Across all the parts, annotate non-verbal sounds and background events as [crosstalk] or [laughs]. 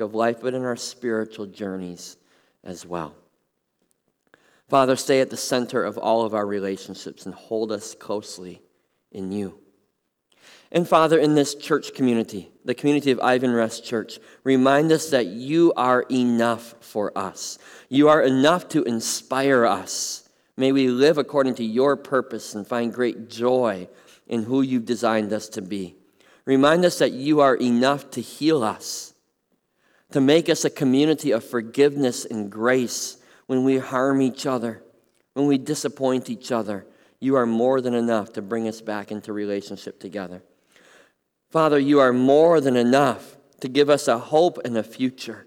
of life, but in our spiritual journeys as well. Father, stay at the center of all of our relationships and hold us closely in you. And Father, in this church community, the community of Ivanrest Church, remind us that you are enough for us. You are enough to inspire us. May we live according to your purpose and find great joy in who you've designed us to be. Remind us that you are enough to heal us, to make us a community of forgiveness and grace when we harm each other, when we disappoint each other. You are more than enough to bring us back into relationship together. Father, you are more than enough to give us a hope and a future.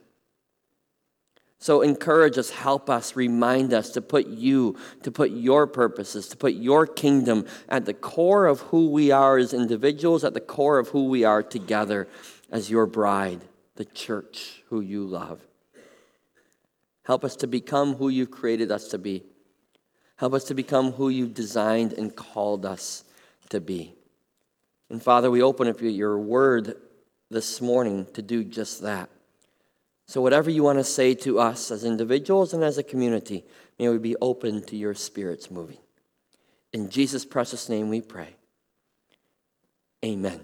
So encourage us, help us, remind us to put you, to put your purposes, to put your kingdom at the core of who we are as individuals, at the core of who we are together as your bride, the church who you love. Help us to become who you've created us to be. Help us to become who you've designed and called us to be. And Father, we open up your word this morning to do just that. So, whatever you want to say to us as individuals and as a community, may we be open to your Spirit's moving. In Jesus' precious name we pray. Amen.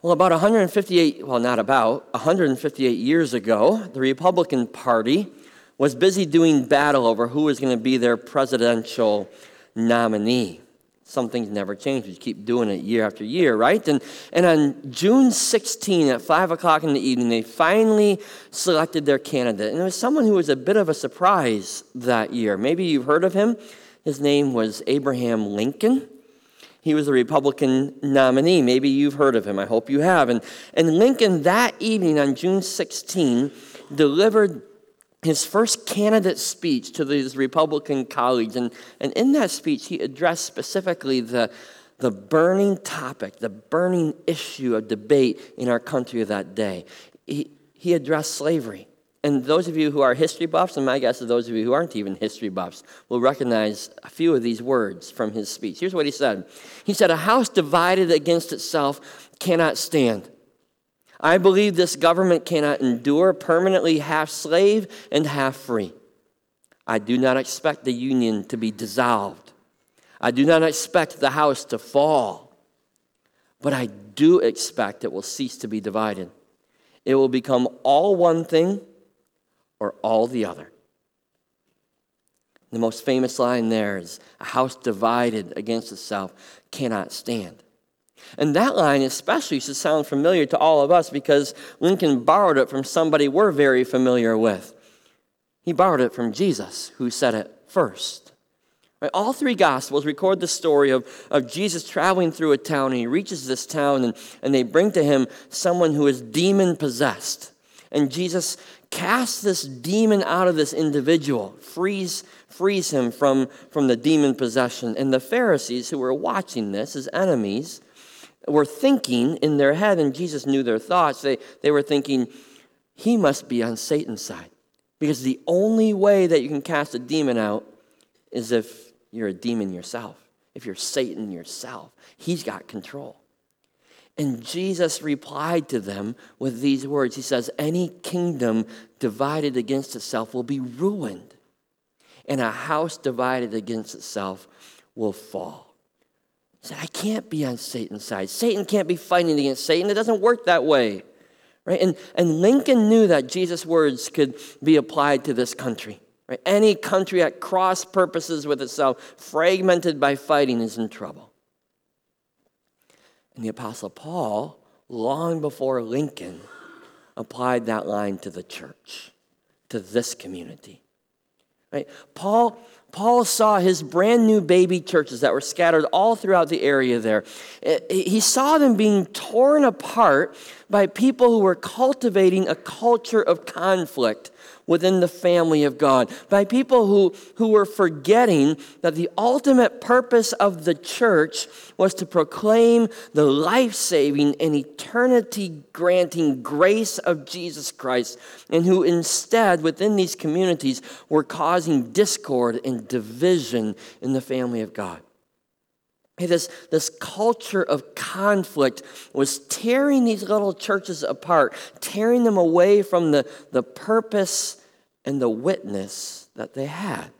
Well, about 158, well, not about, 158 years ago, the Republican Party was busy doing battle over who was going to be their presidential nominee. Some things never change. You keep doing it year after year, right? And, and on June 16 at 5 o'clock in the evening, they finally selected their candidate. And it was someone who was a bit of a surprise that year. Maybe you've heard of him. His name was Abraham Lincoln. He was a Republican nominee. Maybe you've heard of him. I hope you have. And, and Lincoln, that evening on June 16, delivered his first candidate speech to his Republican colleagues. And, and in that speech, he addressed specifically the, the burning topic, the burning issue of debate in our country of that day. He, he addressed slavery. And those of you who are history buffs, and my guess is those of you who aren't even history buffs, will recognize a few of these words from his speech. Here's what he said He said, A house divided against itself cannot stand. I believe this government cannot endure permanently half slave and half free. I do not expect the union to be dissolved. I do not expect the house to fall. But I do expect it will cease to be divided. It will become all one thing or all the other. The most famous line there is a house divided against itself cannot stand. And that line, especially, should sound familiar to all of us because Lincoln borrowed it from somebody we're very familiar with. He borrowed it from Jesus, who said it first. All three Gospels record the story of, of Jesus traveling through a town, and he reaches this town, and, and they bring to him someone who is demon possessed. And Jesus casts this demon out of this individual, frees, frees him from, from the demon possession. And the Pharisees, who were watching this as enemies, were thinking in their head, and Jesus knew their thoughts, they, they were thinking, he must be on Satan's side. Because the only way that you can cast a demon out is if you're a demon yourself, if you're Satan yourself. He's got control. And Jesus replied to them with these words He says, Any kingdom divided against itself will be ruined, and a house divided against itself will fall He said, I can't be on Satan's side. Satan can't be fighting against Satan. It doesn't work that way. Right? And, and Lincoln knew that Jesus' words could be applied to this country. Right? Any country at cross purposes with itself, fragmented by fighting, is in trouble. And the Apostle Paul, long before Lincoln, applied that line to the church, to this community. Right? Paul Paul saw his brand new baby churches that were scattered all throughout the area there. Eh, he saw them being torn apart by people who were cultivating a culture of conflict within the family of God, by people who, who were forgetting that the ultimate purpose of the church was to proclaim the life saving and eternity granting grace of Jesus Christ, and who instead, within these communities, were causing discord and division in the family of God. Hey, this, this culture of conflict was tearing these little churches apart, tearing them away from the, the purpose and the witness that they had.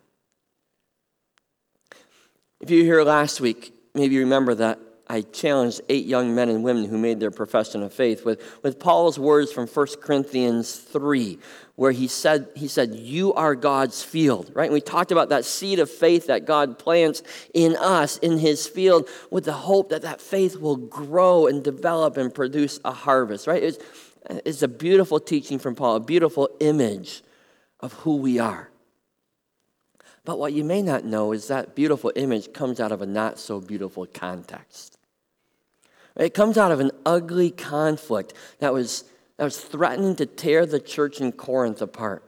If you were here last week, maybe you remember that I challenged eight young men and women who made their profession of faith with, with Paul's words from 1 Corinthians 3, where he said, he said, You are God's field, right? And we talked about that seed of faith that God plants in us, in his field, with the hope that that faith will grow and develop and produce a harvest, right? It's, it's a beautiful teaching from Paul, a beautiful image of who we are. But what you may not know is that beautiful image comes out of a not so beautiful context. It comes out of an ugly conflict that was, that was threatening to tear the church in Corinth apart.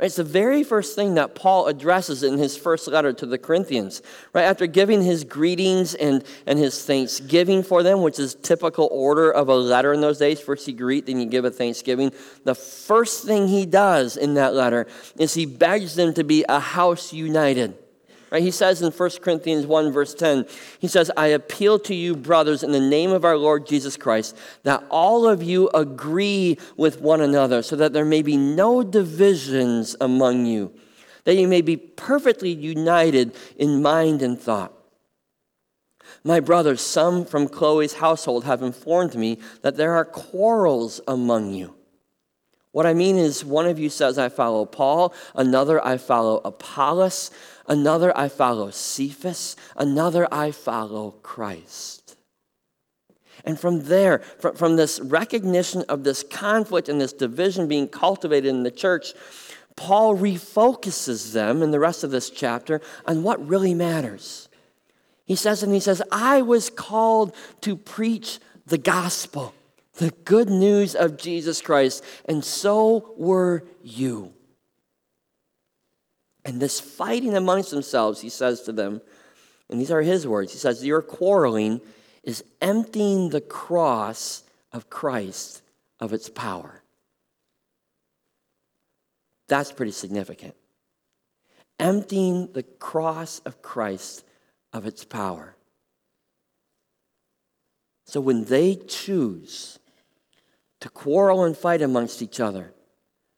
It's the very first thing that Paul addresses in his first letter to the Corinthians. Right after giving his greetings and, and his thanksgiving for them, which is typical order of a letter in those days. First you greet, then you give a thanksgiving. The first thing he does in that letter is he begs them to be a house united. Right? He says in 1 Corinthians 1, verse 10, he says, I appeal to you, brothers, in the name of our Lord Jesus Christ, that all of you agree with one another, so that there may be no divisions among you, that you may be perfectly united in mind and thought. My brothers, some from Chloe's household have informed me that there are quarrels among you. What I mean is, one of you says, I follow Paul, another, I follow Apollos Another I follow Cephas. Another I follow Christ. And from there, from, from this recognition of this conflict and this division being cultivated in the church, Paul refocuses them in the rest of this chapter on what really matters. He says, and he says, I was called to preach the gospel, the good news of Jesus Christ, and so were you. And this fighting amongst themselves, he says to them, and these are his words, he says, Your quarreling is emptying the cross of Christ of its power. That's pretty significant. Emptying the cross of Christ of its power. So when they choose to quarrel and fight amongst each other,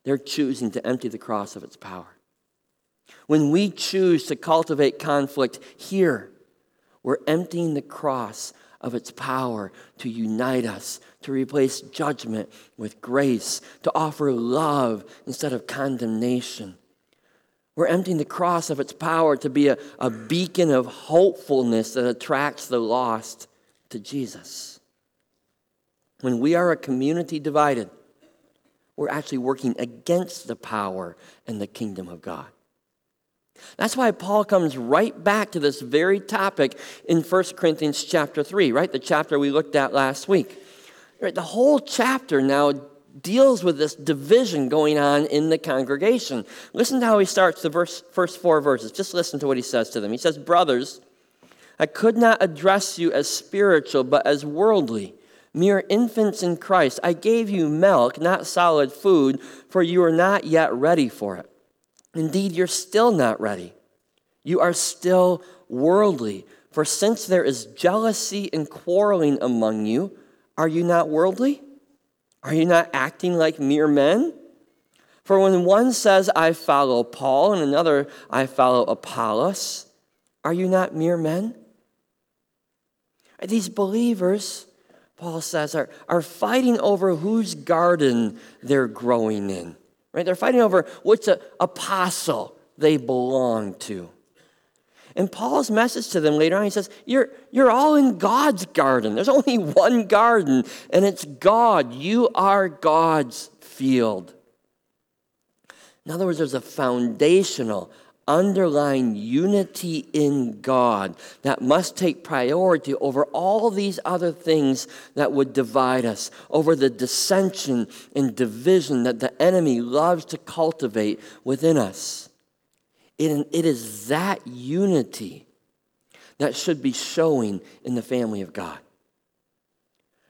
they're choosing to empty the cross of its power. When we choose to cultivate conflict here, we're emptying the cross of its power to unite us, to replace judgment with grace, to offer love instead of condemnation. We're emptying the cross of its power to be a, a beacon of hopefulness that attracts the lost to Jesus. When we are a community divided, we're actually working against the power and the kingdom of God. That's why Paul comes right back to this very topic in 1 Corinthians chapter 3, right? The chapter we looked at last week. Right, the whole chapter now deals with this division going on in the congregation. Listen to how he starts the verse, first four verses. Just listen to what he says to them. He says, Brothers, I could not address you as spiritual, but as worldly, mere infants in Christ. I gave you milk, not solid food, for you are not yet ready for it. Indeed, you're still not ready. You are still worldly. For since there is jealousy and quarreling among you, are you not worldly? Are you not acting like mere men? For when one says, I follow Paul, and another, I follow Apollos, are you not mere men? These believers, Paul says, are, are fighting over whose garden they're growing in. Right? They're fighting over which apostle they belong to. And Paul's message to them later on, he says, you're, you're all in God's garden. There's only [laughs] one garden, and it's God. You are God's field. In other words, there's a foundational, underlying unity in God that must take priority over all these other things that would divide us, over the dissension and division that the enemy loves to cultivate within us. It, is that unity that should be showing in the family of God.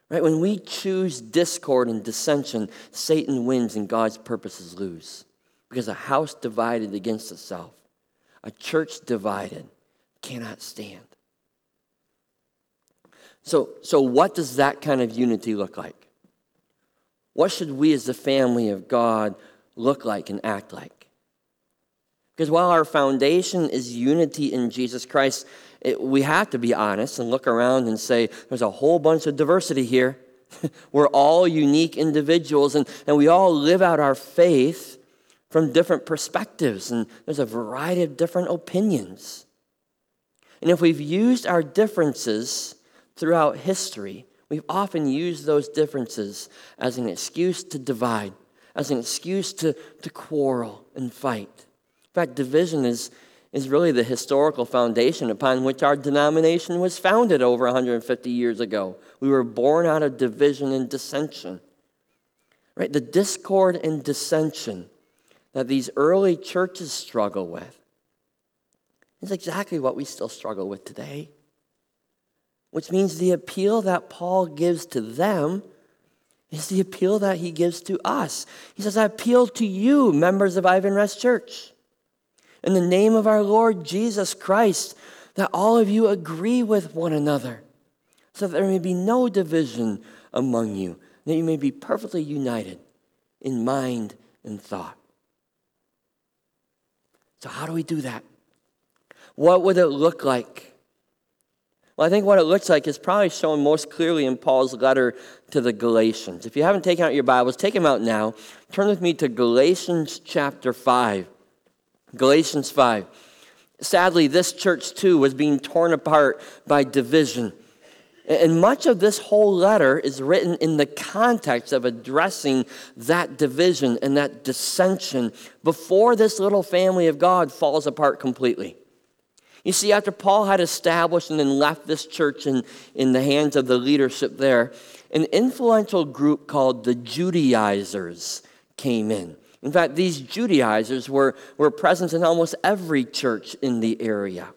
Right? When we choose discord and dissension, Satan wins and God's purposes lose. Because a house divided against itself a church divided cannot stand. So, so what does that kind of unity look like? What should we as the family of God look like and act like? Because while our foundation is unity in Jesus Christ, it, we have to be honest and look around and say, there's a whole bunch of diversity here. [laughs] We're all unique individuals, and, and we all live out our faith from different perspectives, and there's a variety of different opinions. And if we've used our differences throughout history, we've often used those differences as an excuse to divide, as an excuse to, to quarrel and fight. In fact, division is, is really the historical foundation upon which our denomination was founded over 150 years ago. We were born out of division and dissension. Right? The discord and dissension that these early churches struggle with is exactly what we still struggle with today. Which means the appeal that Paul gives to them is the appeal that he gives to us. He says, I appeal to you, members of Ivanrest Church, in the name of our Lord Jesus Christ, that all of you agree with one another, so that there may be no division among you, that you may be perfectly united in mind and thought. So, how do we do that? What would it look like? Well, I think what it looks like is probably shown most clearly in Paul's letter to the Galatians. If you haven't taken out your Bibles, take them out now. Turn with me to Galatians chapter 5. Galatians 5. Sadly, this church too was being torn apart by division. And much of this whole letter is written in the context of addressing that division and that dissension before this little family of God falls apart completely. You see, after Paul had established and then left this church in, in the hands of the leadership there, an influential group called the Judaizers came in. In fact, these Judaizers were, were present in almost every church in the area.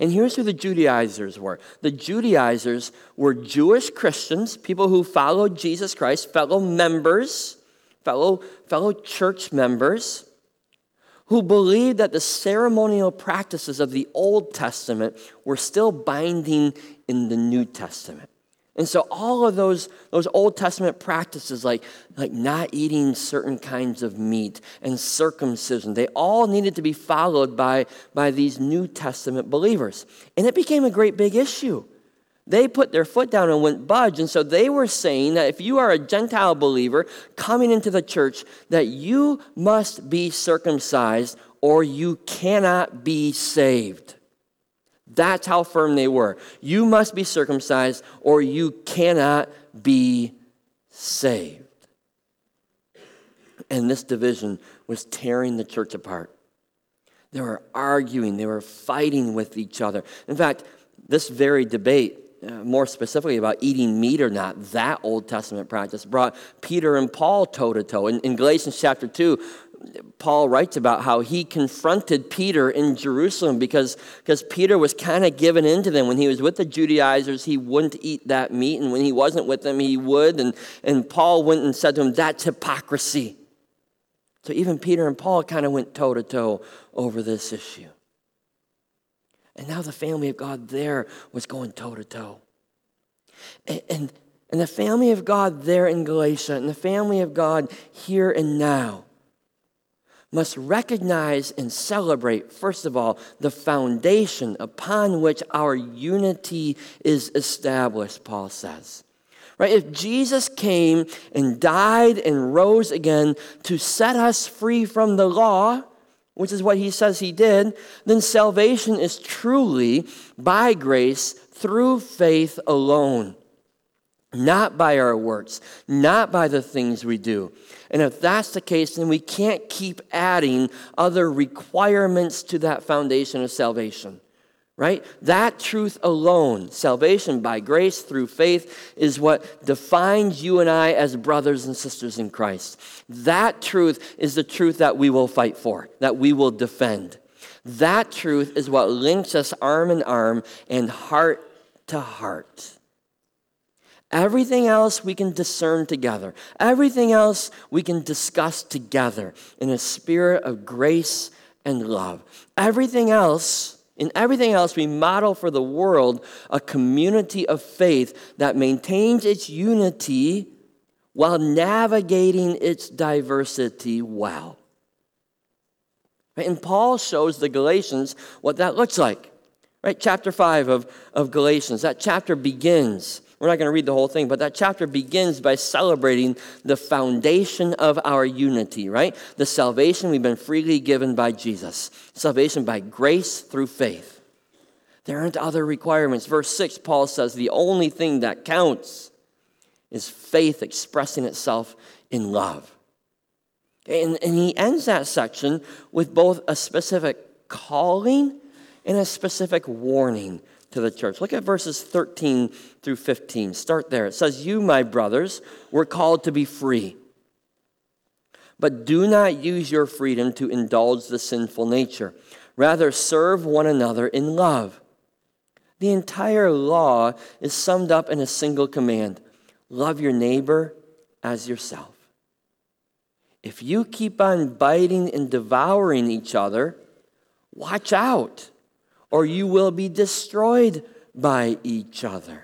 And here's who the Judaizers were the Judaizers were Jewish Christians, people who followed Jesus Christ, fellow members, fellow, fellow church members who believed that the ceremonial practices of the Old Testament were still binding in the New Testament. And so all of those, those Old Testament practices, like, like not eating certain kinds of meat and circumcision, they all needed to be followed by, by these New Testament believers. And it became a great big issue. They put their foot down and went budge. And so they were saying that if you are a Gentile believer coming into the church, that you must be circumcised or you cannot be saved. That's how firm they were. You must be circumcised or you cannot be saved. And this division was tearing the church apart. They were arguing, they were fighting with each other. In fact, this very debate uh, more specifically about eating meat or not, that Old Testament practice brought Peter and Paul toe to toe. In Galatians chapter 2, Paul writes about how he confronted Peter in Jerusalem because, because Peter was kind of given in to them. When he was with the Judaizers, he wouldn't eat that meat, and when he wasn't with them, he would. And, and Paul went and said to him, That's hypocrisy. So even Peter and Paul kind of went toe to toe over this issue. And now the family of God there was going toe to toe. And, and the family of God there in Galatia and the family of God here and now must recognize and celebrate, first of all, the foundation upon which our unity is established, Paul says. Right? If Jesus came and died and rose again to set us free from the law, which is what he says he did, then salvation is truly by grace through faith alone, not by our works, not by the things we do. And if that's the case, then we can't keep adding other requirements to that foundation of salvation right? That truth alone, salvation by grace through faith, is what defines you and I as brothers and sisters in Christ. That truth is the truth that we will fight for, that we will defend. That truth is what links us arm in arm and heart to heart. Everything else we can discern together. Everything else we can discuss together in a spirit of grace and love. Everything else In everything else, we model for the world a community of faith that maintains its unity while navigating its diversity well. And Paul shows the Galatians what that looks like. Right? Chapter 5 of, of Galatians. That chapter begins. We're not going to read the whole thing, but that chapter begins by celebrating the foundation of our unity, right? The salvation we've been freely given by Jesus. Salvation by grace through faith. There aren't other requirements. Verse 6, Paul says the only thing that counts is faith expressing itself in love. And, and he ends that section with both a specific calling and a specific warning to the church. Look at verses 13 through 15. Start there. It says, You, my brothers, were called to be free. But do not use your freedom to indulge the sinful nature. Rather, serve one another in love. The entire law is summed up in a single command love your neighbor as yourself. If you keep on biting and devouring each other, watch out, or you will be destroyed by each other.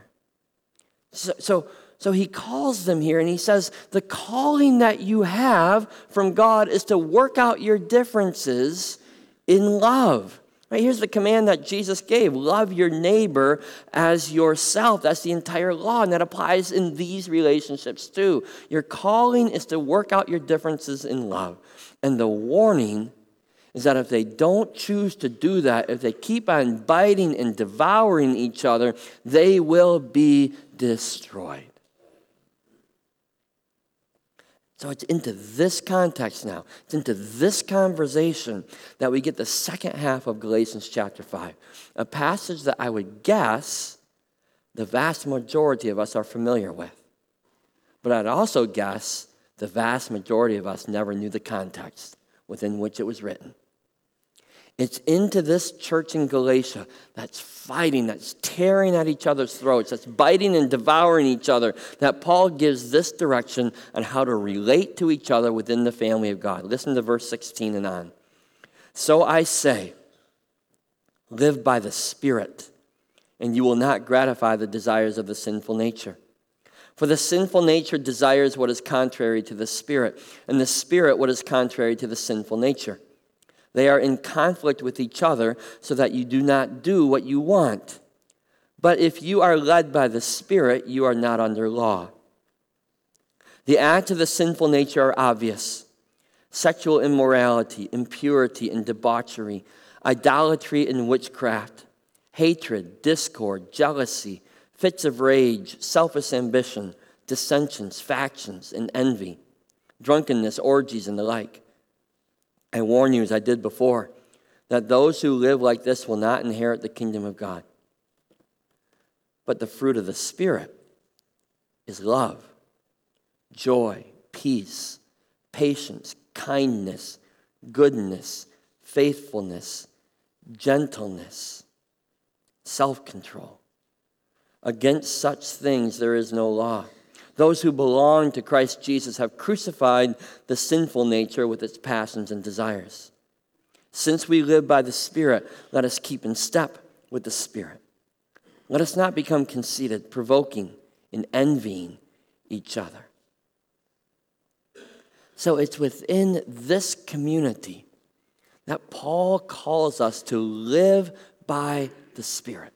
So, so, so, he calls them here and he says, The calling that you have from God is to work out your differences in love. Right, here's the command that Jesus gave love your neighbor as yourself. That's the entire law, and that applies in these relationships too. Your calling is to work out your differences in love. And the warning is that if they don't choose to do that, if they keep on biting and devouring each other, they will be destroyed. So it's into this context now, it's into this conversation that we get the second half of Galatians chapter 5, a passage that I would guess the vast majority of us are familiar with. But I'd also guess the vast majority of us never knew the context within which it was written. It's into this church in Galatia that's fighting, that's tearing at each other's throats, that's biting and devouring each other, that Paul gives this direction on how to relate to each other within the family of God. Listen to verse 16 and on. So I say, live by the Spirit, and you will not gratify the desires of the sinful nature. For the sinful nature desires what is contrary to the Spirit, and the Spirit what is contrary to the sinful nature. They are in conflict with each other so that you do not do what you want. But if you are led by the Spirit, you are not under law. The acts of the sinful nature are obvious sexual immorality, impurity, and debauchery, idolatry and witchcraft, hatred, discord, jealousy, fits of rage, selfish ambition, dissensions, factions, and envy, drunkenness, orgies, and the like. I warn you, as I did before, that those who live like this will not inherit the kingdom of God. But the fruit of the Spirit is love, joy, peace, patience, kindness, goodness, faithfulness, gentleness, self control. Against such things there is no law. Those who belong to Christ Jesus have crucified the sinful nature with its passions and desires. Since we live by the Spirit, let us keep in step with the Spirit. Let us not become conceited, provoking, and envying each other. So it's within this community that Paul calls us to live by the Spirit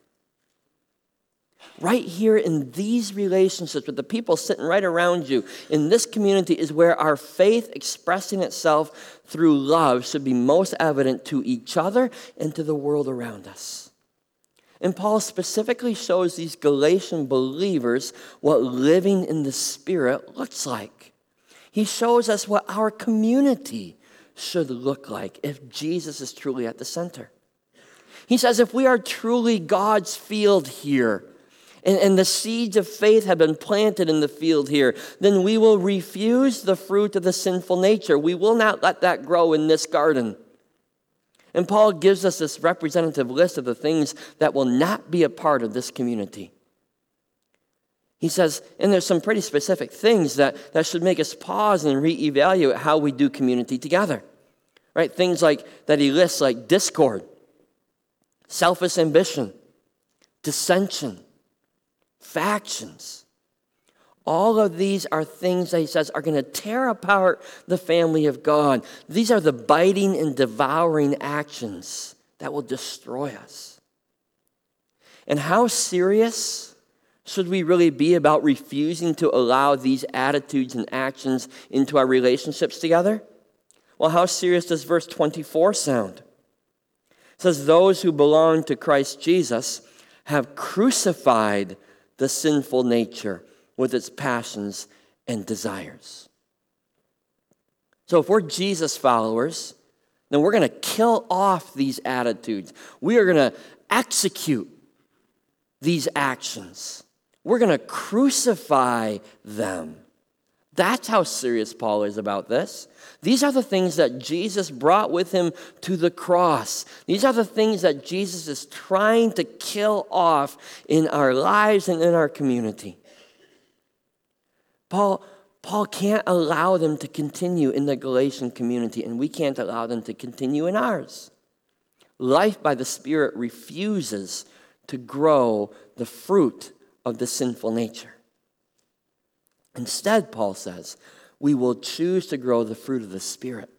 right here in these relationships with the people sitting right around you in this community is where our faith expressing itself through love should be most evident to each other and to the world around us. And Paul specifically shows these Galatian believers what living in the Spirit looks like. He shows us what our community should look like if Jesus is truly at the center. He says, if we are truly God's field here, and, and the seeds of faith have been planted in the field here, then we will refuse the fruit of the sinful nature. We will not let that grow in this garden. And Paul gives us this representative list of the things that will not be a part of this community. He says, and there's some pretty specific things that, that should make us pause and reevaluate how we do community together. Right? Things like that he lists like discord, selfish ambition, dissension, factions. All of these are things that he says are going to tear apart the family of God. These are the biting and devouring actions that will destroy us. And how serious should we really be about refusing to allow these attitudes and actions into our relationships together? Well, how serious does verse 24 sound? It says, Those who belong to Christ Jesus have crucified the sinful nature with its passions and desires. So, if we're Jesus followers, then we're going to kill off these attitudes. We are going to execute these actions. We're going to crucify them. That's how serious Paul is about this. These are the things that Jesus brought with him to the cross. These are the things that Jesus is trying to kill off in our lives and in our community. Paul, Paul can't allow them to continue in the Galatian community, and we can't allow them to continue in ours. Life by the Spirit refuses to grow the fruit of the sinful nature. Instead, Paul says, we will choose to grow the fruit of the Spirit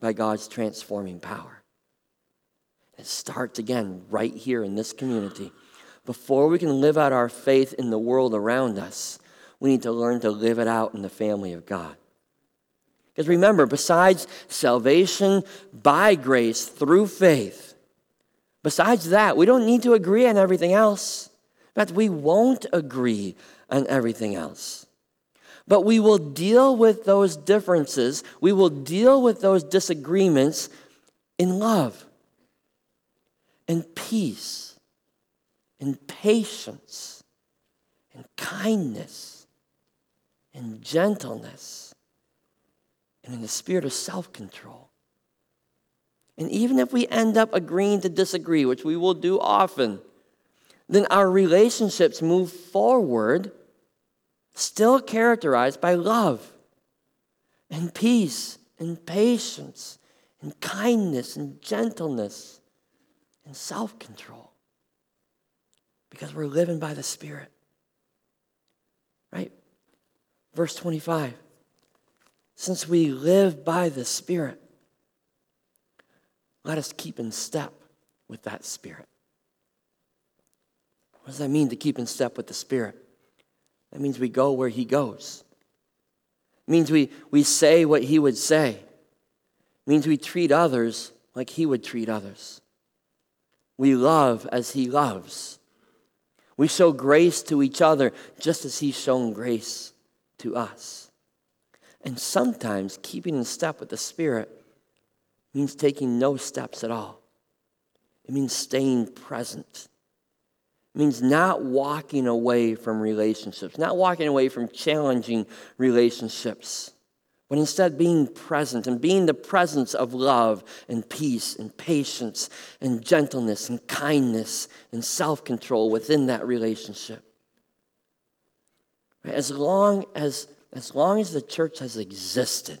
by God's transforming power. It starts again right here in this community. Before we can live out our faith in the world around us, we need to learn to live it out in the family of God. Because remember, besides salvation by grace through faith, besides that, we don't need to agree on everything else. In fact, we won't agree on everything else. But we will deal with those differences, we will deal with those disagreements in love and peace and patience and kindness and gentleness and in the spirit of self control. And even if we end up agreeing to disagree, which we will do often, then our relationships move forward still characterized by love and peace and patience and kindness and gentleness and self control. Because we're living by the Spirit. Right? Verse 25. Since we live by the Spirit, let us keep in step with that Spirit. What does that mean to keep in step with the Spirit? That means we go where he goes. It means we, we say what he would say. It means we treat others like he would treat others. We love as he loves. We show grace to each other just as he's shown grace to us. And sometimes keeping in step with the Spirit means taking no steps at all. It means staying present means not walking away from relationships, not walking away from challenging relationships, but instead being present and being the presence of love and peace and patience and gentleness and kindness and self control within that relationship. As long as, as long as the church has existed,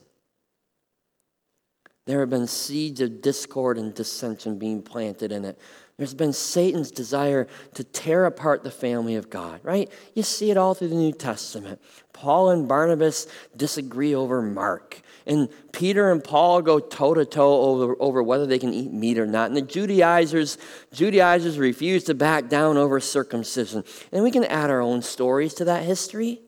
there have been seeds of discord and dissension being planted in it. There's been Satan's desire to tear apart the family of God, right? You see it all through the New Testament. Paul and Barnabas disagree over Mark. And Peter and Paul go toe to toe over, whether they can eat meat or not. And the Judaizers, Judaizers refuse to back down over circumcision. And we can add our own stories to that history.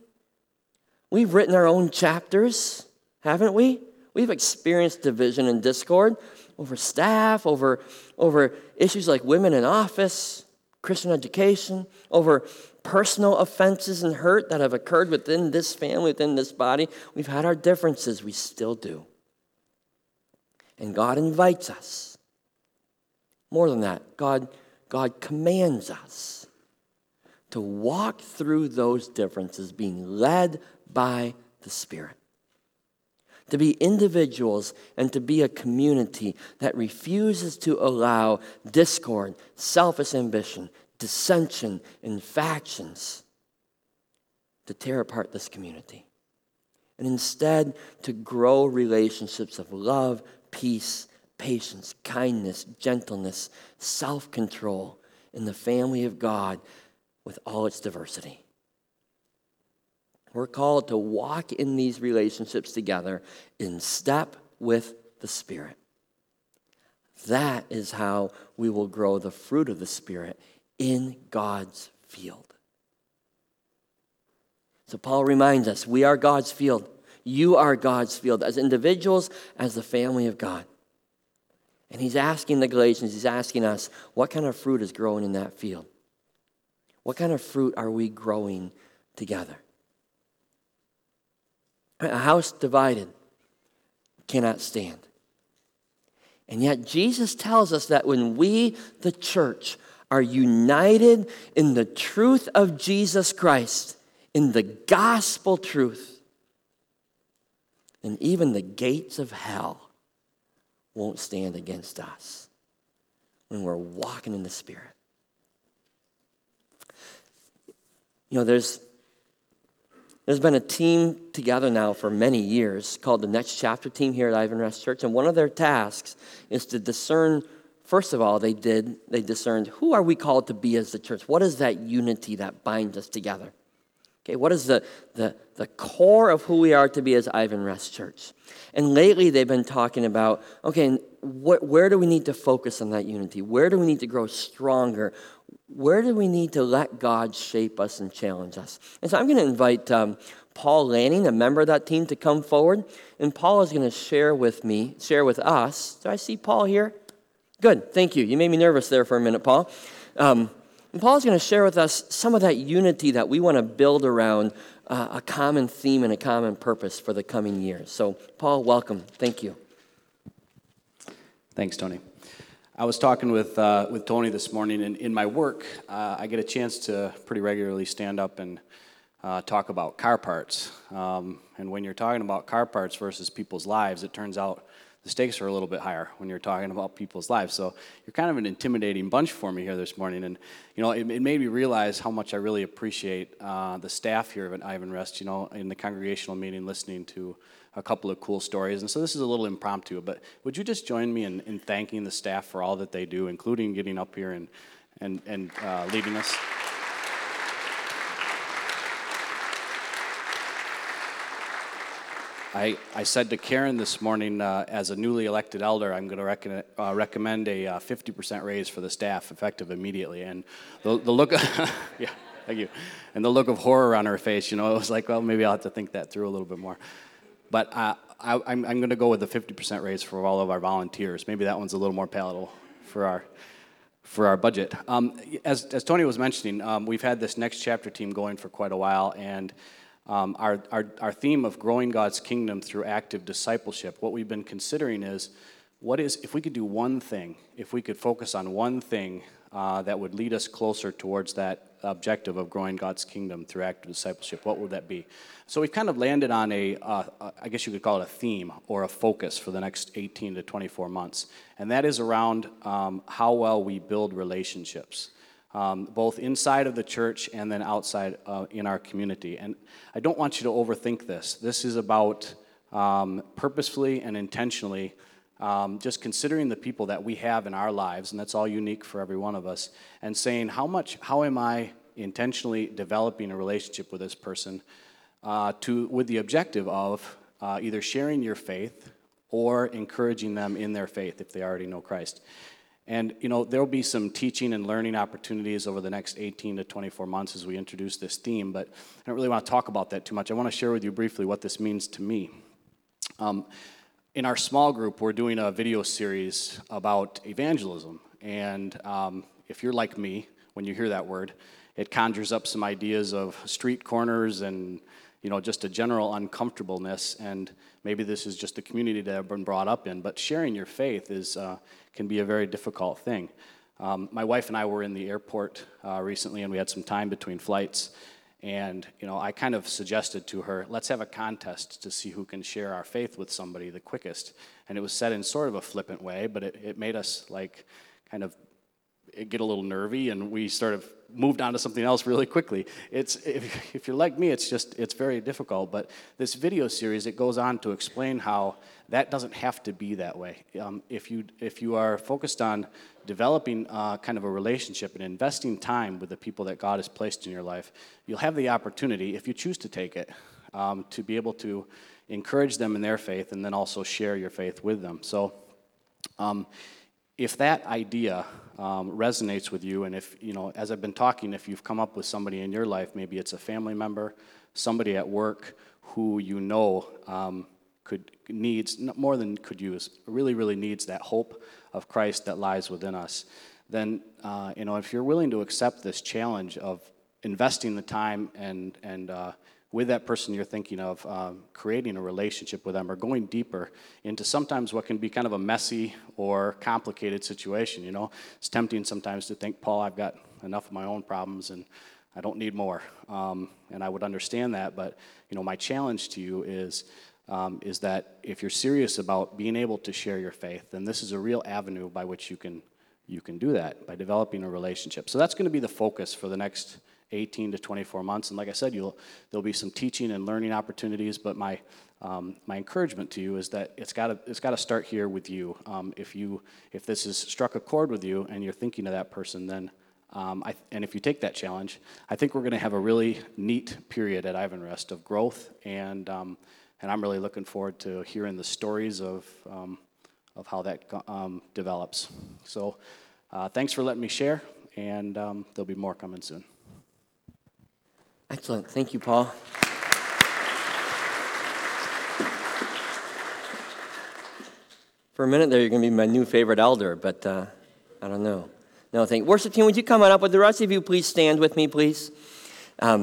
We've written our own chapters, haven't we? We've experienced division and discord over staff, over, over issues like women in office, Christian education, over personal offenses and hurt that have occurred within this family, within this body. We've had our differences, we still do. And God invites us. More than that, God, God commands us to walk through those differences being led by the Spirit to be individuals and to be a community that refuses to allow discord, selfish ambition, dissension, and factions to tear apart this community. And instead, to grow relationships of love, peace, patience, kindness, gentleness, self control in the family of God with all its diversity. We're called to walk in these relationships together in step with the Spirit. That is how we will grow the fruit of the Spirit in God's field. So Paul reminds us we are God's field. You are God's field as individuals, as the family of God. And he's asking the Galatians, he's asking us, what kind of fruit is growing in that field? What kind of fruit are we growing together? A house divided cannot stand. And yet, Jesus tells us that when we, the church, are united in the truth of Jesus Christ, in the gospel truth, then even the gates of hell won't stand against us when we're walking in the Spirit. You know, there's, there's been a team together now for many years called the Next Chapter Team here at Ivanrest Church, and one of their tasks is to discern. First of all, they did, they discerned who are we called to be as the church? What is that unity that binds us together? Okay, what is the, the, the core of who we are to be as Ivanrest Church? And lately they've been talking about, okay, wh- where do we need to focus on that unity? Where do we need to grow stronger? Where do we need to let God shape us and challenge us? And so I'm going to invite um, Paul Lanning, a member of that team, to come forward. And Paul is going to share with me, share with us. Do I see Paul here? Good, thank you. You made me nervous there for a minute, Paul. Um, and Paul's going to share with us some of that unity that we want to build around uh, a common theme and a common purpose for the coming years. So, Paul, welcome. Thank you. Thanks, Tony. I was talking with, uh, with Tony this morning, and in my work, uh, I get a chance to pretty regularly stand up and uh, talk about car parts. Um, and when you're talking about car parts versus people's lives, it turns out the stakes are a little bit higher when you're talking about people's lives. So you're kind of an intimidating bunch for me here this morning. And, you know, it, it made me realize how much I really appreciate uh, the staff here at Ivanrest, you know, in the congregational meeting, listening to a couple of cool stories. And so this is a little impromptu, but would you just join me in, in thanking the staff for all that they do, including getting up here and, and, and uh, leading us? I, I said to Karen this morning, uh, as a newly elected elder, I'm going to uh, recommend a uh, 50% raise for the staff, effective immediately. And the, the look, [laughs] yeah, thank you. And the look of horror on her face, you know, [laughs] it was like, well, maybe I'll have to think that through a little bit more. But uh, I, I'm, I'm going to go with a 50% raise for all of our volunteers. Maybe that one's a little more palatable for our for our budget. Um, as, as Tony was mentioning, um, we've had this next chapter team going for quite a while, and um, our, our, our theme of growing God's kingdom through active discipleship, what we've been considering is what is, if we could do one thing, if we could focus on one thing uh, that would lead us closer towards that objective of growing God's kingdom through active discipleship, what would that be? So we've kind of landed on a, uh, I guess you could call it a theme or a focus for the next 18 to 24 months. And that is around um, how well we build relationships um, both inside of the church and then outside uh, in our community. And I don't want you to overthink this. This is about um, purposefully and intentionally um, just considering the people that we have in our lives, and that's all unique for every one of us, and saying, how much, how am I intentionally developing a relationship with this person uh, to, with the objective of uh, either sharing your faith or encouraging them in their faith if they already know Christ. And you know, there'll be some teaching and learning opportunities over the next 18 to 24 months as we introduce this theme, but I don't really want to talk about that too much. I want to share with you briefly what this means to me. Um, in our small group, we're doing a video series about evangelism. And um, if you're like me, when you hear that word, it conjures up some ideas of street corners and you know just a general uncomfortableness. And maybe this is just the community that I've been brought up in. But sharing your faith is uh, can be a very difficult thing. Um, my wife and I were in the airport uh, recently, and we had some time between flights. And you know, I kind of suggested to her, let's have a contest to see who can share our faith with somebody the quickest. And it was said in sort of a flippant way, but it, it made us like kind of get a little nervy, and we sort of moved on to something else really quickly. It's, if, if you're like me, it's just, it's very difficult. But this video series, it goes on to explain how that doesn't have to be that way. Um, if, you, if you are focused on developing uh, kind of a relationship and investing time with the people that God has placed in your life, you'll have the opportunity, if you choose to take it, um, to be able to encourage them in their faith and then also share your faith with them. So, um, if that idea um, resonates with you, and if, you know, as I've been talking, if you've come up with somebody in your life, maybe it's a family member, somebody at work who you know um, could needs more than could use, really, really needs that hope of Christ that lies within us, then, uh, you know, if you're willing to accept this challenge of investing the time and, and uh, with that person you're thinking of, um, creating a relationship with them or going deeper into sometimes what can be kind of a messy or complicated situation. You know, it's tempting sometimes to think, Paul, I've got enough of my own problems and I don't need more. Um, and I would understand that, but you know, my challenge to you is. Um, is that if you're serious about being able to share your faith, then this is a real avenue by which you can you can do that by developing a relationship. So that's going to be the focus for the next 18 to 24 months. And like I said, you'll, there'll be some teaching and learning opportunities, but my, um, my encouragement to you is that it's got it's to start here with you. Um, if, you. if this has struck a chord with you and you're thinking of that person, then um, I, and if you take that challenge, I think we're going to have a really neat period at Ivanrest of growth, and, um, and I'm really looking forward to hearing the stories of, um, of how that um, develops. So uh, thanks for letting me share, and um, there'll be more coming soon. Excellent. Thank you, Paul. For a minute there, you're going to be my new favorite elder, but uh, I don't know. No, thank you. Worship team, would you come on up? Would the rest of you please stand with me, please? Um,